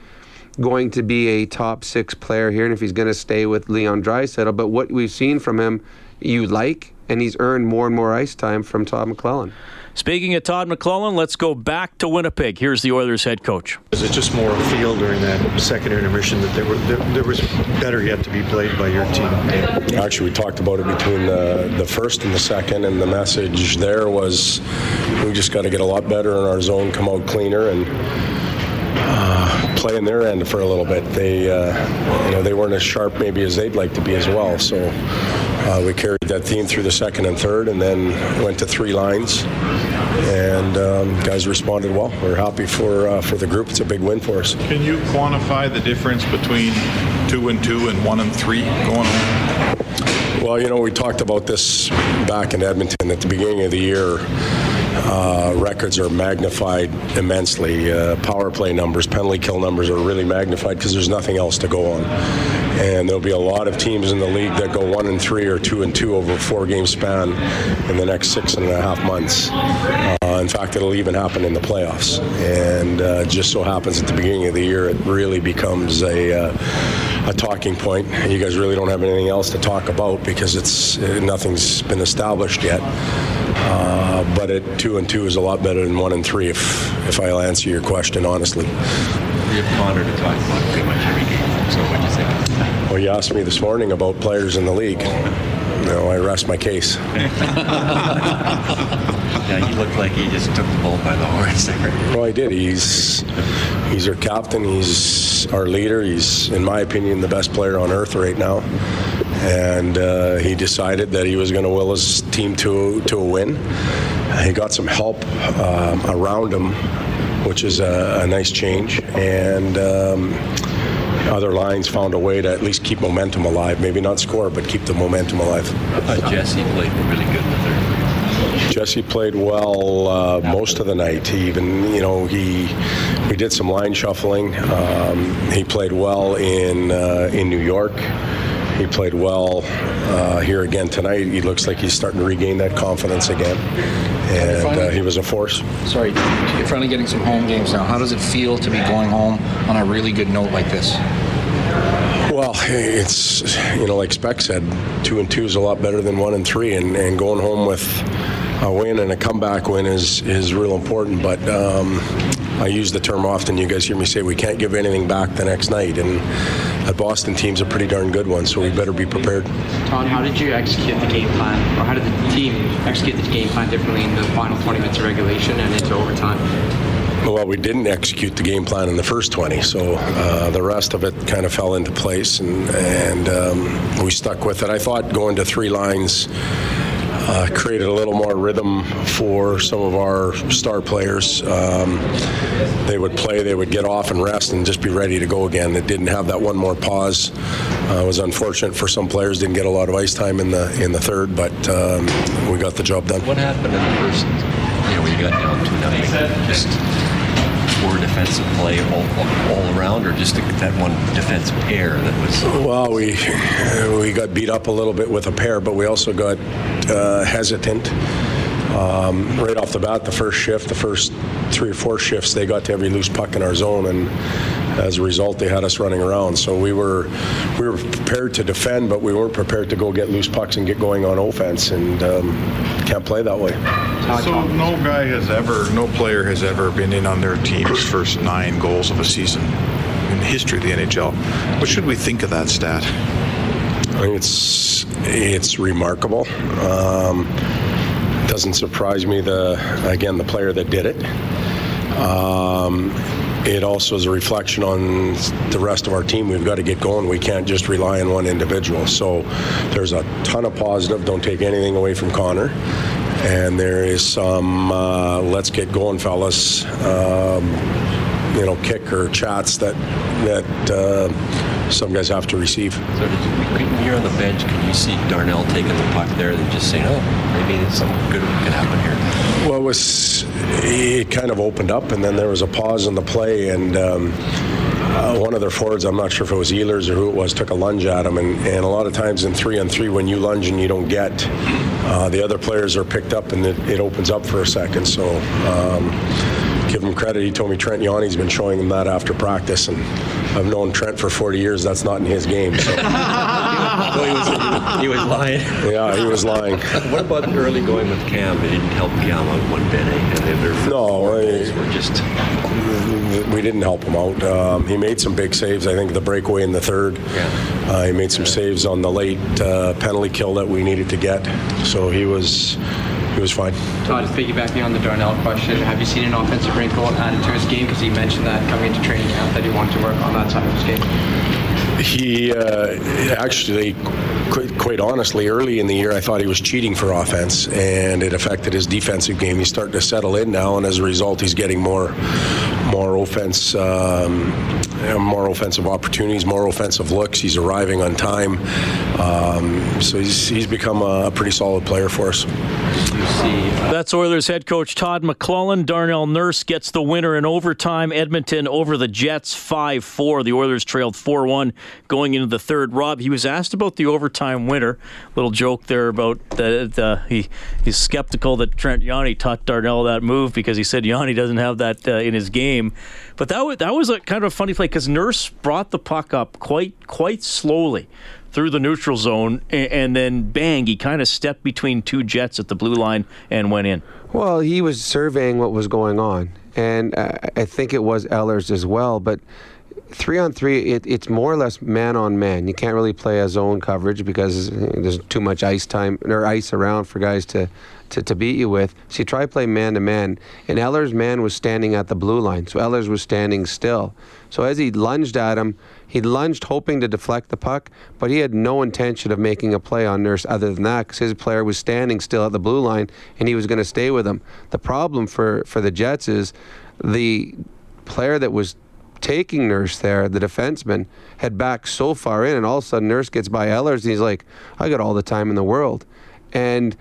going to be a top six player here and if he's going to stay with Leon Draisaitl. But what we've seen from him, you like, and he's earned more and more ice time from Todd McLellan. Speaking of Todd McLellan, let's go back to Winnipeg. Here's the Oilers head coach. Is it just more a feel during that second intermission that there, were, there, there, was better yet to be played by your team? Actually, we talked about it between the, the first and the second, and the message there was we just got to get a lot better in our zone, come out cleaner, and uh, play in their end for a little bit. They, uh, you know, they weren't as sharp maybe as they'd like to be as well. So uh, we carried that theme through the second and third, and then went to three lines. And um, guys responded well. We're happy for uh, for the group. It's a big win for us. Can you quantify the difference between two and two and one and three going on? Well, you know, we talked about this back in Edmonton at the beginning of the year. Uh, records are magnified immensely. Uh, power play numbers, penalty kill numbers are really magnified because there's nothing else to go on. And there'll be a lot of teams in the league that go one and three or two and two over a four game span in the next six and a half months. Uh, in fact, it'll even happen in the playoffs. And uh, just so happens at the beginning of the year, it really becomes a, uh, a talking point. You guys really don't have anything else to talk about because it's nothing's been established yet. Uh, but at two and two is a lot better than one and three. If if I'll answer your question honestly. We have Connor to talk about pretty much every game. So what do you think? Well, you asked me this morning about players in the league. No, I rest my case. yeah, he looked like he just took the bull by the horns there. Well, he did. He's he's our captain. He's our leader. He's, in my opinion, the best player on earth right now. And uh, he decided that he was going to will his team to to a win. He got some help um, around him, which is a, a nice change. And. Um, other lines found a way to at least keep momentum alive. Maybe not score, but keep the momentum alive. I Jesse played really good in the third. Jesse played well uh, most of the night. He even, you know, he we did some line shuffling. Um, he played well in uh, in New York. He played well uh, here again tonight. He looks like he's starting to regain that confidence again, and uh, he was a force. Sorry, you're finally getting some home games now. How does it feel to be going home on a really good note like this? Well, it's you know, like Speck said, two and two is a lot better than one and three, and, and going home with a win and a comeback win is is real important. But um, I use the term often. You guys hear me say we can't give anything back the next night, and a Boston team's a pretty darn good one, so we better be prepared. Tom, how did you execute the game plan, or how did the team execute the game plan differently in the final 20 minutes of regulation and into overtime? Well, we didn't execute the game plan in the first 20, so uh, the rest of it kind of fell into place, and, and um, we stuck with it. I thought going to three lines uh, created a little more rhythm for some of our star players. Um, they would play, they would get off and rest, and just be ready to go again. It didn't have that one more pause. Uh, it was unfortunate for some players; didn't get a lot of ice time in the in the third, but um, we got the job done. What happened in the first? You know, when you got down to nothing, just poor defensive play all, all around, or just that one defensive pair that was. Well, we we got beat up a little bit with a pair, but we also got uh, hesitant. Um, right off the bat, the first shift, the first three or four shifts, they got to every loose puck in our zone, and as a result, they had us running around. So we were we were prepared to defend, but we weren't prepared to go get loose pucks and get going on offense, and um, can't play that way. So no guy has ever, no player has ever been in on their team's first nine goals of a season in history of the NHL. What should we think of that stat? I think it's it's remarkable. Um, doesn't surprise me the again the player that did it. Um, it also is a reflection on the rest of our team. We've got to get going. We can't just rely on one individual. So there's a ton of positive. Don't take anything away from Connor. And there is some uh, let's get going, fellas. Um, you know, kick or chats that that uh, some guys have to receive. So did you, when you're on the bench, can you see Darnell taking the puck there and just saying, "Oh, maybe something good can happen here"? Well, it was it kind of opened up, and then there was a pause in the play, and um, uh, one of their forwards, I'm not sure if it was Ehlers or who it was, took a lunge at him, and, and a lot of times in three on three, when you lunge and you don't get, uh, the other players are picked up, and it, it opens up for a second. So. Um, give him credit. He told me Trent Yawney's been showing him that after practice, and I've known Trent for 40 years. That's not in his game. So. well, he, was, he was lying. Yeah, he was lying. what about early going with Cam? It didn't help Cam out one bit, eh? And their first no, goals were just. We didn't help him out. Um, he made some big saves. I think the breakaway in the third. Yeah. Uh, he made some saves on the late uh, penalty kill that we needed to get. So he was he was fine. Todd, piggybacking on the Darnell question, have you seen an offensive wrinkle added to his game? Because he mentioned that coming into training camp that he wanted to work on that side of his game. He uh, actually, quite, honestly, early in the year, I thought he was cheating for offense, and it affected his defensive game. He's starting to settle in now, and as a result, he's getting more, more offense, um, more offensive opportunities, more offensive looks. He's arriving on time, um, so he's he's become a pretty solid player for us. That's Oilers head coach Todd McLellan. Darnell Nurse gets the winner in overtime. Edmonton over the Jets 5 4. The Oilers trailed 4 1 going into the third. Rob, he was asked about the overtime winner. Little joke there about the, the he he's skeptical that Trent Yawney taught Darnell that move because he said Yawney doesn't have that uh, in his game. But that was, that was a kind of a funny play because Nurse brought the puck up quite quite slowly through the neutral zone, and then bang, he kind of stepped between two jets at the blue line and went in. Well, he was surveying what was going on, and uh, I think it was Ehlers as well, but. Three on three, it, it's more or less man on man. You can't really play a zone coverage because there's too much ice time or ice around for guys to, to, to beat you with. So you try to play man to man, and Ehlers' man was standing at the blue line, so Ehlers was standing still. So as he lunged at him, he lunged hoping to deflect the puck, but he had no intention of making a play on Nurse other than that because his player was standing still at the blue line and he was going to stay with him. The problem for, for the Jets is the player that was taking Nurse there, the defenseman, had backed so far in, and all of a sudden Nurse gets by Ehlers, and he's like, I got all the time in the world. And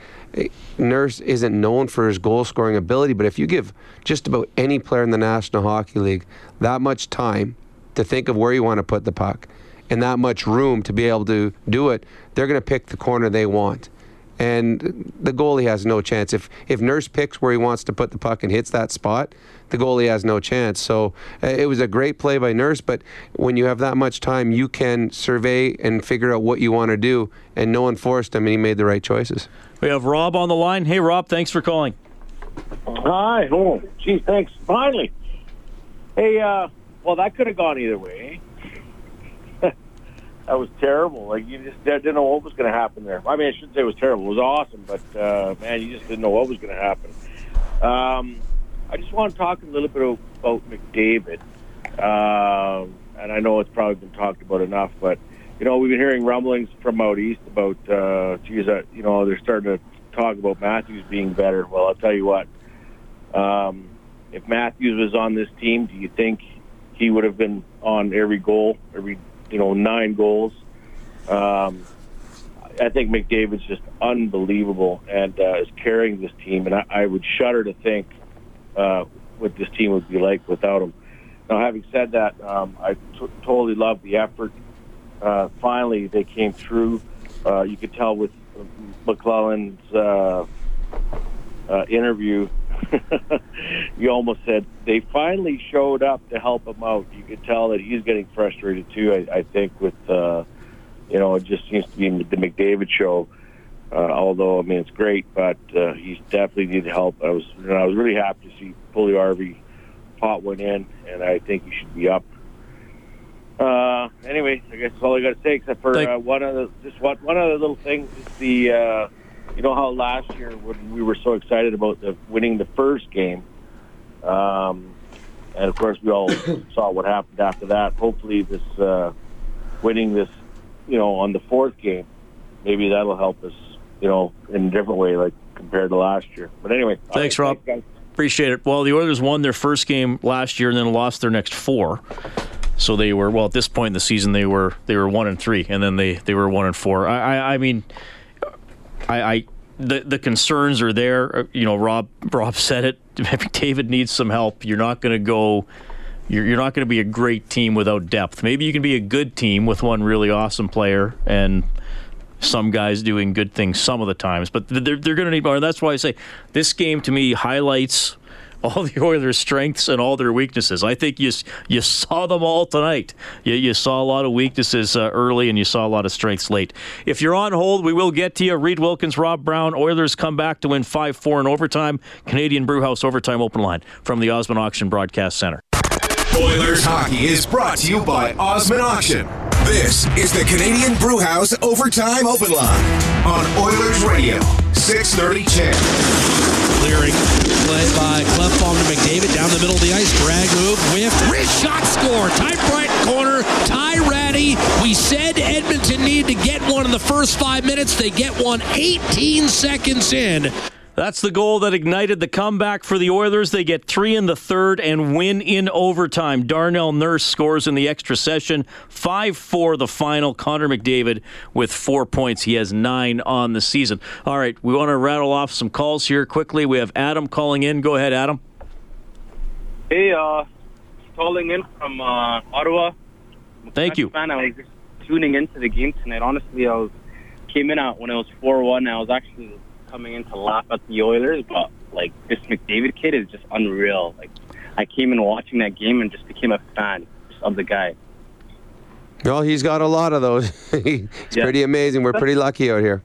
Nurse isn't known for his goal scoring ability, but if you give just about any player in the National Hockey League that much time to think of where you want to put the puck and that much room to be able to do it, they're going to pick the corner they want. And the goalie has no chance. If if Nurse picks where he wants to put the puck and hits that spot, the goalie has no chance. So uh, it was a great play by Nurse, but when you have that much time, you can survey and figure out what you want to do. And no one forced him, and he made the right choices. We have Rob on the line. Hey, Rob, thanks for calling. Hi. Oh, geez, thanks. Finally. Hey, uh, well, that could have gone either way. that was terrible. Like you just didn't know what was going to happen there. I mean, I shouldn't say it was terrible. It was awesome, but uh, man, you just didn't know what was going to happen. Um, I just want to talk a little bit about McDavid, um, and I know it's probably been talked about enough, but you know we've been hearing rumblings from out east about, uh, geez, uh, you know they're starting to talk about Matthews being better. Well, I'll tell you what. Um, if Matthews was on this team, do you think he would have been on every goal, every you know nine goals? Um, I think McDavid's just unbelievable and uh, is carrying this team, and I, I would shudder to think uh, what this team would be like without him. Now, having said that, um, I t- totally love the effort. Uh, finally, they came through. Uh, you could tell with McLellan's uh, uh, interview, you almost said they finally showed up to help him out. You could tell that he's getting frustrated too. I, I think with uh, you know it just seems to be the McDavid show. Although I mean it's great, but uh, he's definitely needed help. I was and I was really happy to see Puljujärvi pot one in, and I think he should be up. Uh, anyway, I guess that's all I got to say, except for uh, one other just one one other little thing. Is the uh, you know how last year when we were so excited about the winning the first game, um, and of course we all saw what happened after that. Hopefully, this uh, winning this, you know, on the fourth game, maybe that'll help us, you know, in a different way, like compared to last year. But anyway, Thanks, Rob. guys. Appreciate it. Well, the Oilers won their first game last year and then lost their next four. So they were well at this point in the season they were they were one and three and then they, they were one and four. I I, I mean, I, I the the concerns are there. Uh, You know, Rob Rob said it. David needs some help. You're not going to go. You're, you're not going to be a great team without depth. Maybe you can be a good team with one really awesome player and some guys doing good things some of the times, but they're, they're going to need more. That's why I say this game to me highlights all the Oilers' strengths and all their weaknesses. I think you you saw them all tonight. You, you saw a lot of weaknesses uh, early, and you saw a lot of strengths late. If you're on hold, we will get to you. Reid Wilkins, Rob Brown, Oilers come back to win five four in overtime. Canadian Brewhouse overtime open line from the Osmond Auction Broadcast Center. Oilers hockey is brought to you by Osmond Auction. This is the Canadian Brewhouse Overtime Open Line on Oilers Radio, 630 CHED. Clearing, played by Klefbom to McDavid down the middle of the ice. Drag move, whiffed, wrist shot, score. Type right corner, Ty Rattie. We said Edmonton needed to get one in the first five minutes. They get one 18 seconds in. That's the goal that ignited the comeback for the Oilers. They get three in the third and win in overtime. Darnell Nurse scores in the extra session. 5 4 the final. Connor McDavid with four points. He has nine on the season. All right, we want to rattle off some calls here quickly. We have Adam calling in. Go ahead, Adam. Hey, uh, calling in from uh, Ottawa. Thank you. Fan, I was just tuning into the game tonight. Honestly, I was came in at when it was four one. I was actually coming in to laugh at the Oilers, but like this McDavid kid is just unreal. Like I came in watching that game and just became a fan of the guy. Well, he's got a lot of those. it's Yeah. pretty amazing. We're pretty lucky out here.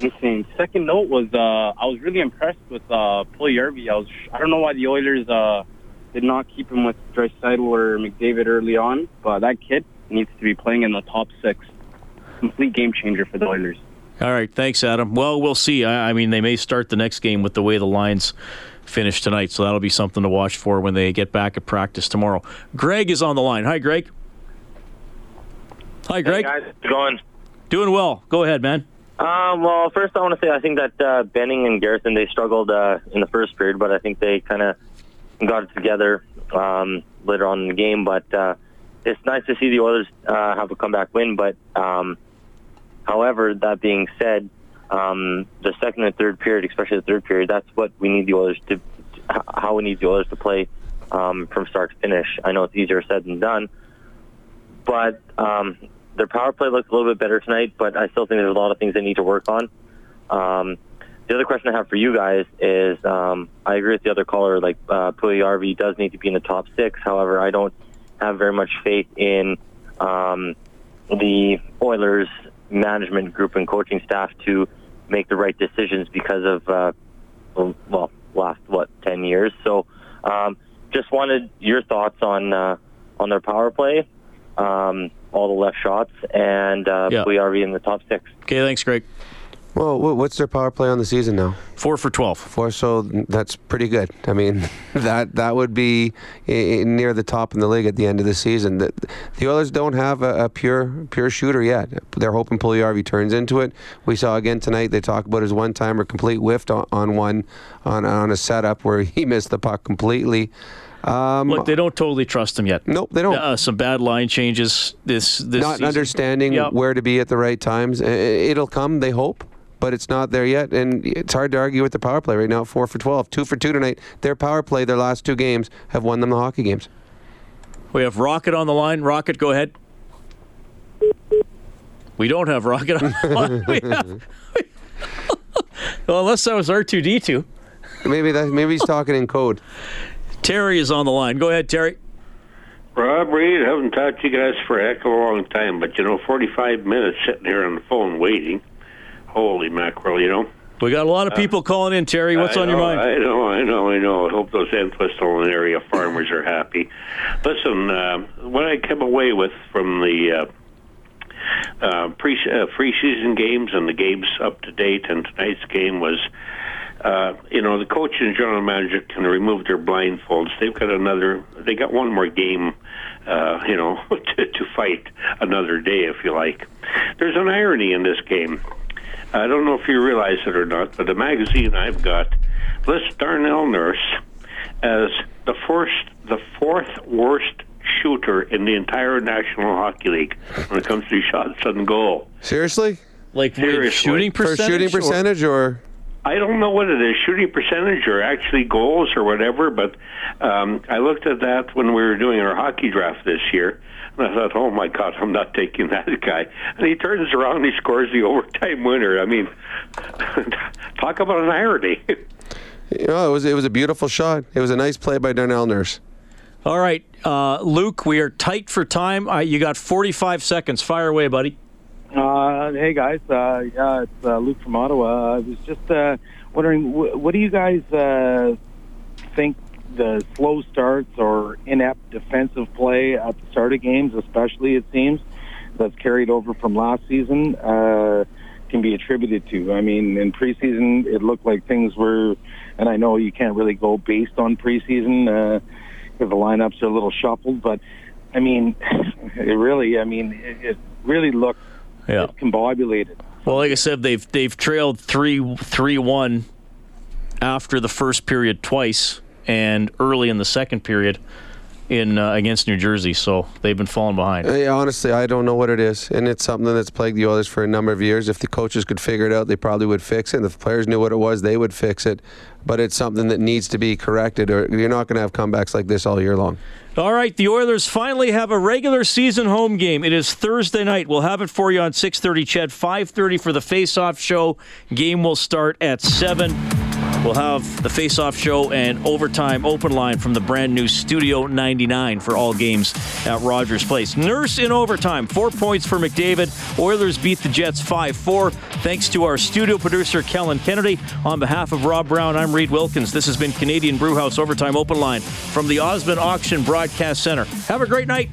Insane. Second note was uh, I was really impressed with uh, Puljujärvi. I was I don't know why the Oilers uh, did not keep him with Draisaitl or McDavid early on, but that kid needs to be playing in the top six. Complete game changer for the Oilers. All right, thanks, Adam. Well, we'll see. I, I mean, they may start the next game with the way the lines finish tonight, so that'll be something to watch for when they get back at practice tomorrow. Greg is on the line. Hi, Greg. Hi, Greg. Hey guys, how's it going? Doing well. Go ahead, man. Um, well, first I want to say I think that uh, Benning and Garrison they struggled uh, in the first period, but I think they kind of got it together um, later on in the game. But uh, it's nice to see the Oilers uh, have a comeback win. But um, however, that being said, um, the second and third period, especially the third period, that's what we need the Oilers to, how we need the Oilers to play um, from start to finish. I know it's easier said than done, but um, their power play looks a little bit better tonight. But I still think there's a lot of things they need to work on. Um, the other question I have for you guys is, um, I agree with the other caller. Like uh, RV does need to be in the top six. However, I don't have very much faith in um, the Oilers management group and coaching staff to make the right decisions because of uh, well, last what ten years. So, um, just wanted your thoughts on uh, on their power play, um, all the left shots, and uh, Yeah. RV in the top six. Okay, thanks, Greg. Well, what's their power play on the season now? Four for twelve. Four, so that's pretty good. I mean, that that would be near the top in the league at the end of the season. The, the Oilers don't have a, a pure pure shooter yet. They're hoping Puljujärvi turns into it. We saw again tonight. They talk about his one timer complete whiffed on, on one on on a setup where he missed the puck completely. Um, Look, they don't totally trust him yet. Nope, they don't. Uh, some bad line changes this this not season. understanding Yep. where to be at the right times. It'll come, they hope, but it's not there yet. And it's hard to argue with the power play right now. Four for 12, two for two tonight. Their power play, their last two games, have won them the hockey games. We have Rocket on the line. Rocket, go ahead. We don't have Rocket on the line. We have- well, unless that was R2D2. Maybe that. Maybe he's talking in code. Terry is on the line. Go ahead, Terry. Rob Reid, haven't talked to you guys for a heck of a long time, but you know, 45 minutes sitting here on the phone waiting. Holy mackerel, you know. We got a lot of people calling in, Terry. What's I on your mind? I know, I know, I know. I hope those Entwistle area farmers are happy. Listen, uh, what I came away with from the uh, uh, pre uh, preseason games and the games up to date and tonight's game was, uh, you know, the coach and general manager can remove their blindfolds. They've got another. They got one more game. Uh, you know, to, to fight another day, if you like. There's an irony in this game. I don't know if you realize it or not, but the magazine I've got lists Darnell Nurse as the first, the fourth worst shooter in the entire National Hockey League when it comes to shots on goal. Seriously? Like Seriously. shooting For shooting percentage or? I don't know what it is, shooting percentage or actually goals or whatever, but um, I looked at that when we were doing our hockey draft this year, and I thought, oh my God, I'm not taking that guy. And he turns around, he scores the overtime winner. I mean, talk about an irony. You know, it was it was a beautiful shot. It was a nice play by Darnell Nurse. All right, uh, Luke, we are tight for time. Uh, you got 45 seconds. Fire away, buddy. Uh, hey guys, uh, yeah, it's uh, Luke from Ottawa. I was just uh, wondering, wh- what do you guys uh, think the slow starts or inept defensive play at the start of games, especially it seems, that's carried over from last season, uh, can be attributed to? I mean, in preseason, it looked like things were, and I know you can't really go based on preseason uh, the lineups are a little shuffled, but I mean, it really, I mean, it, it really looked Yeah. combobulated. Well, like I said, they've they've trailed three three one after the first period twice and early in the second period in uh, against New Jersey. So they've been falling behind. Hey, honestly, I don't know what it is, and it's something that's plagued the Oilers for a number of years. If the coaches could figure it out, they probably would fix it. And if the players knew what it was, they would fix it. But it's something that needs to be corrected, or you're not going to have comebacks like this all year long. All right, the Oilers finally have a regular season home game. It is Thursday night. We'll have it for you on 6:30. CHED 5:30 for the face-off show. Game will start at seven. We'll have the Face Off Show and Overtime Open Line from the brand new Studio 99 for all games at Rogers Place. Nurse in overtime, four points for McDavid. Oilers beat the Jets 5 4. Thanks to our studio producer, Kellen Kennedy. On behalf of Rob Brown, I'm Reid Wilkins. This has been Canadian Brewhouse Overtime Open Line from the Osmond Auction Broadcast Center. Have a great night.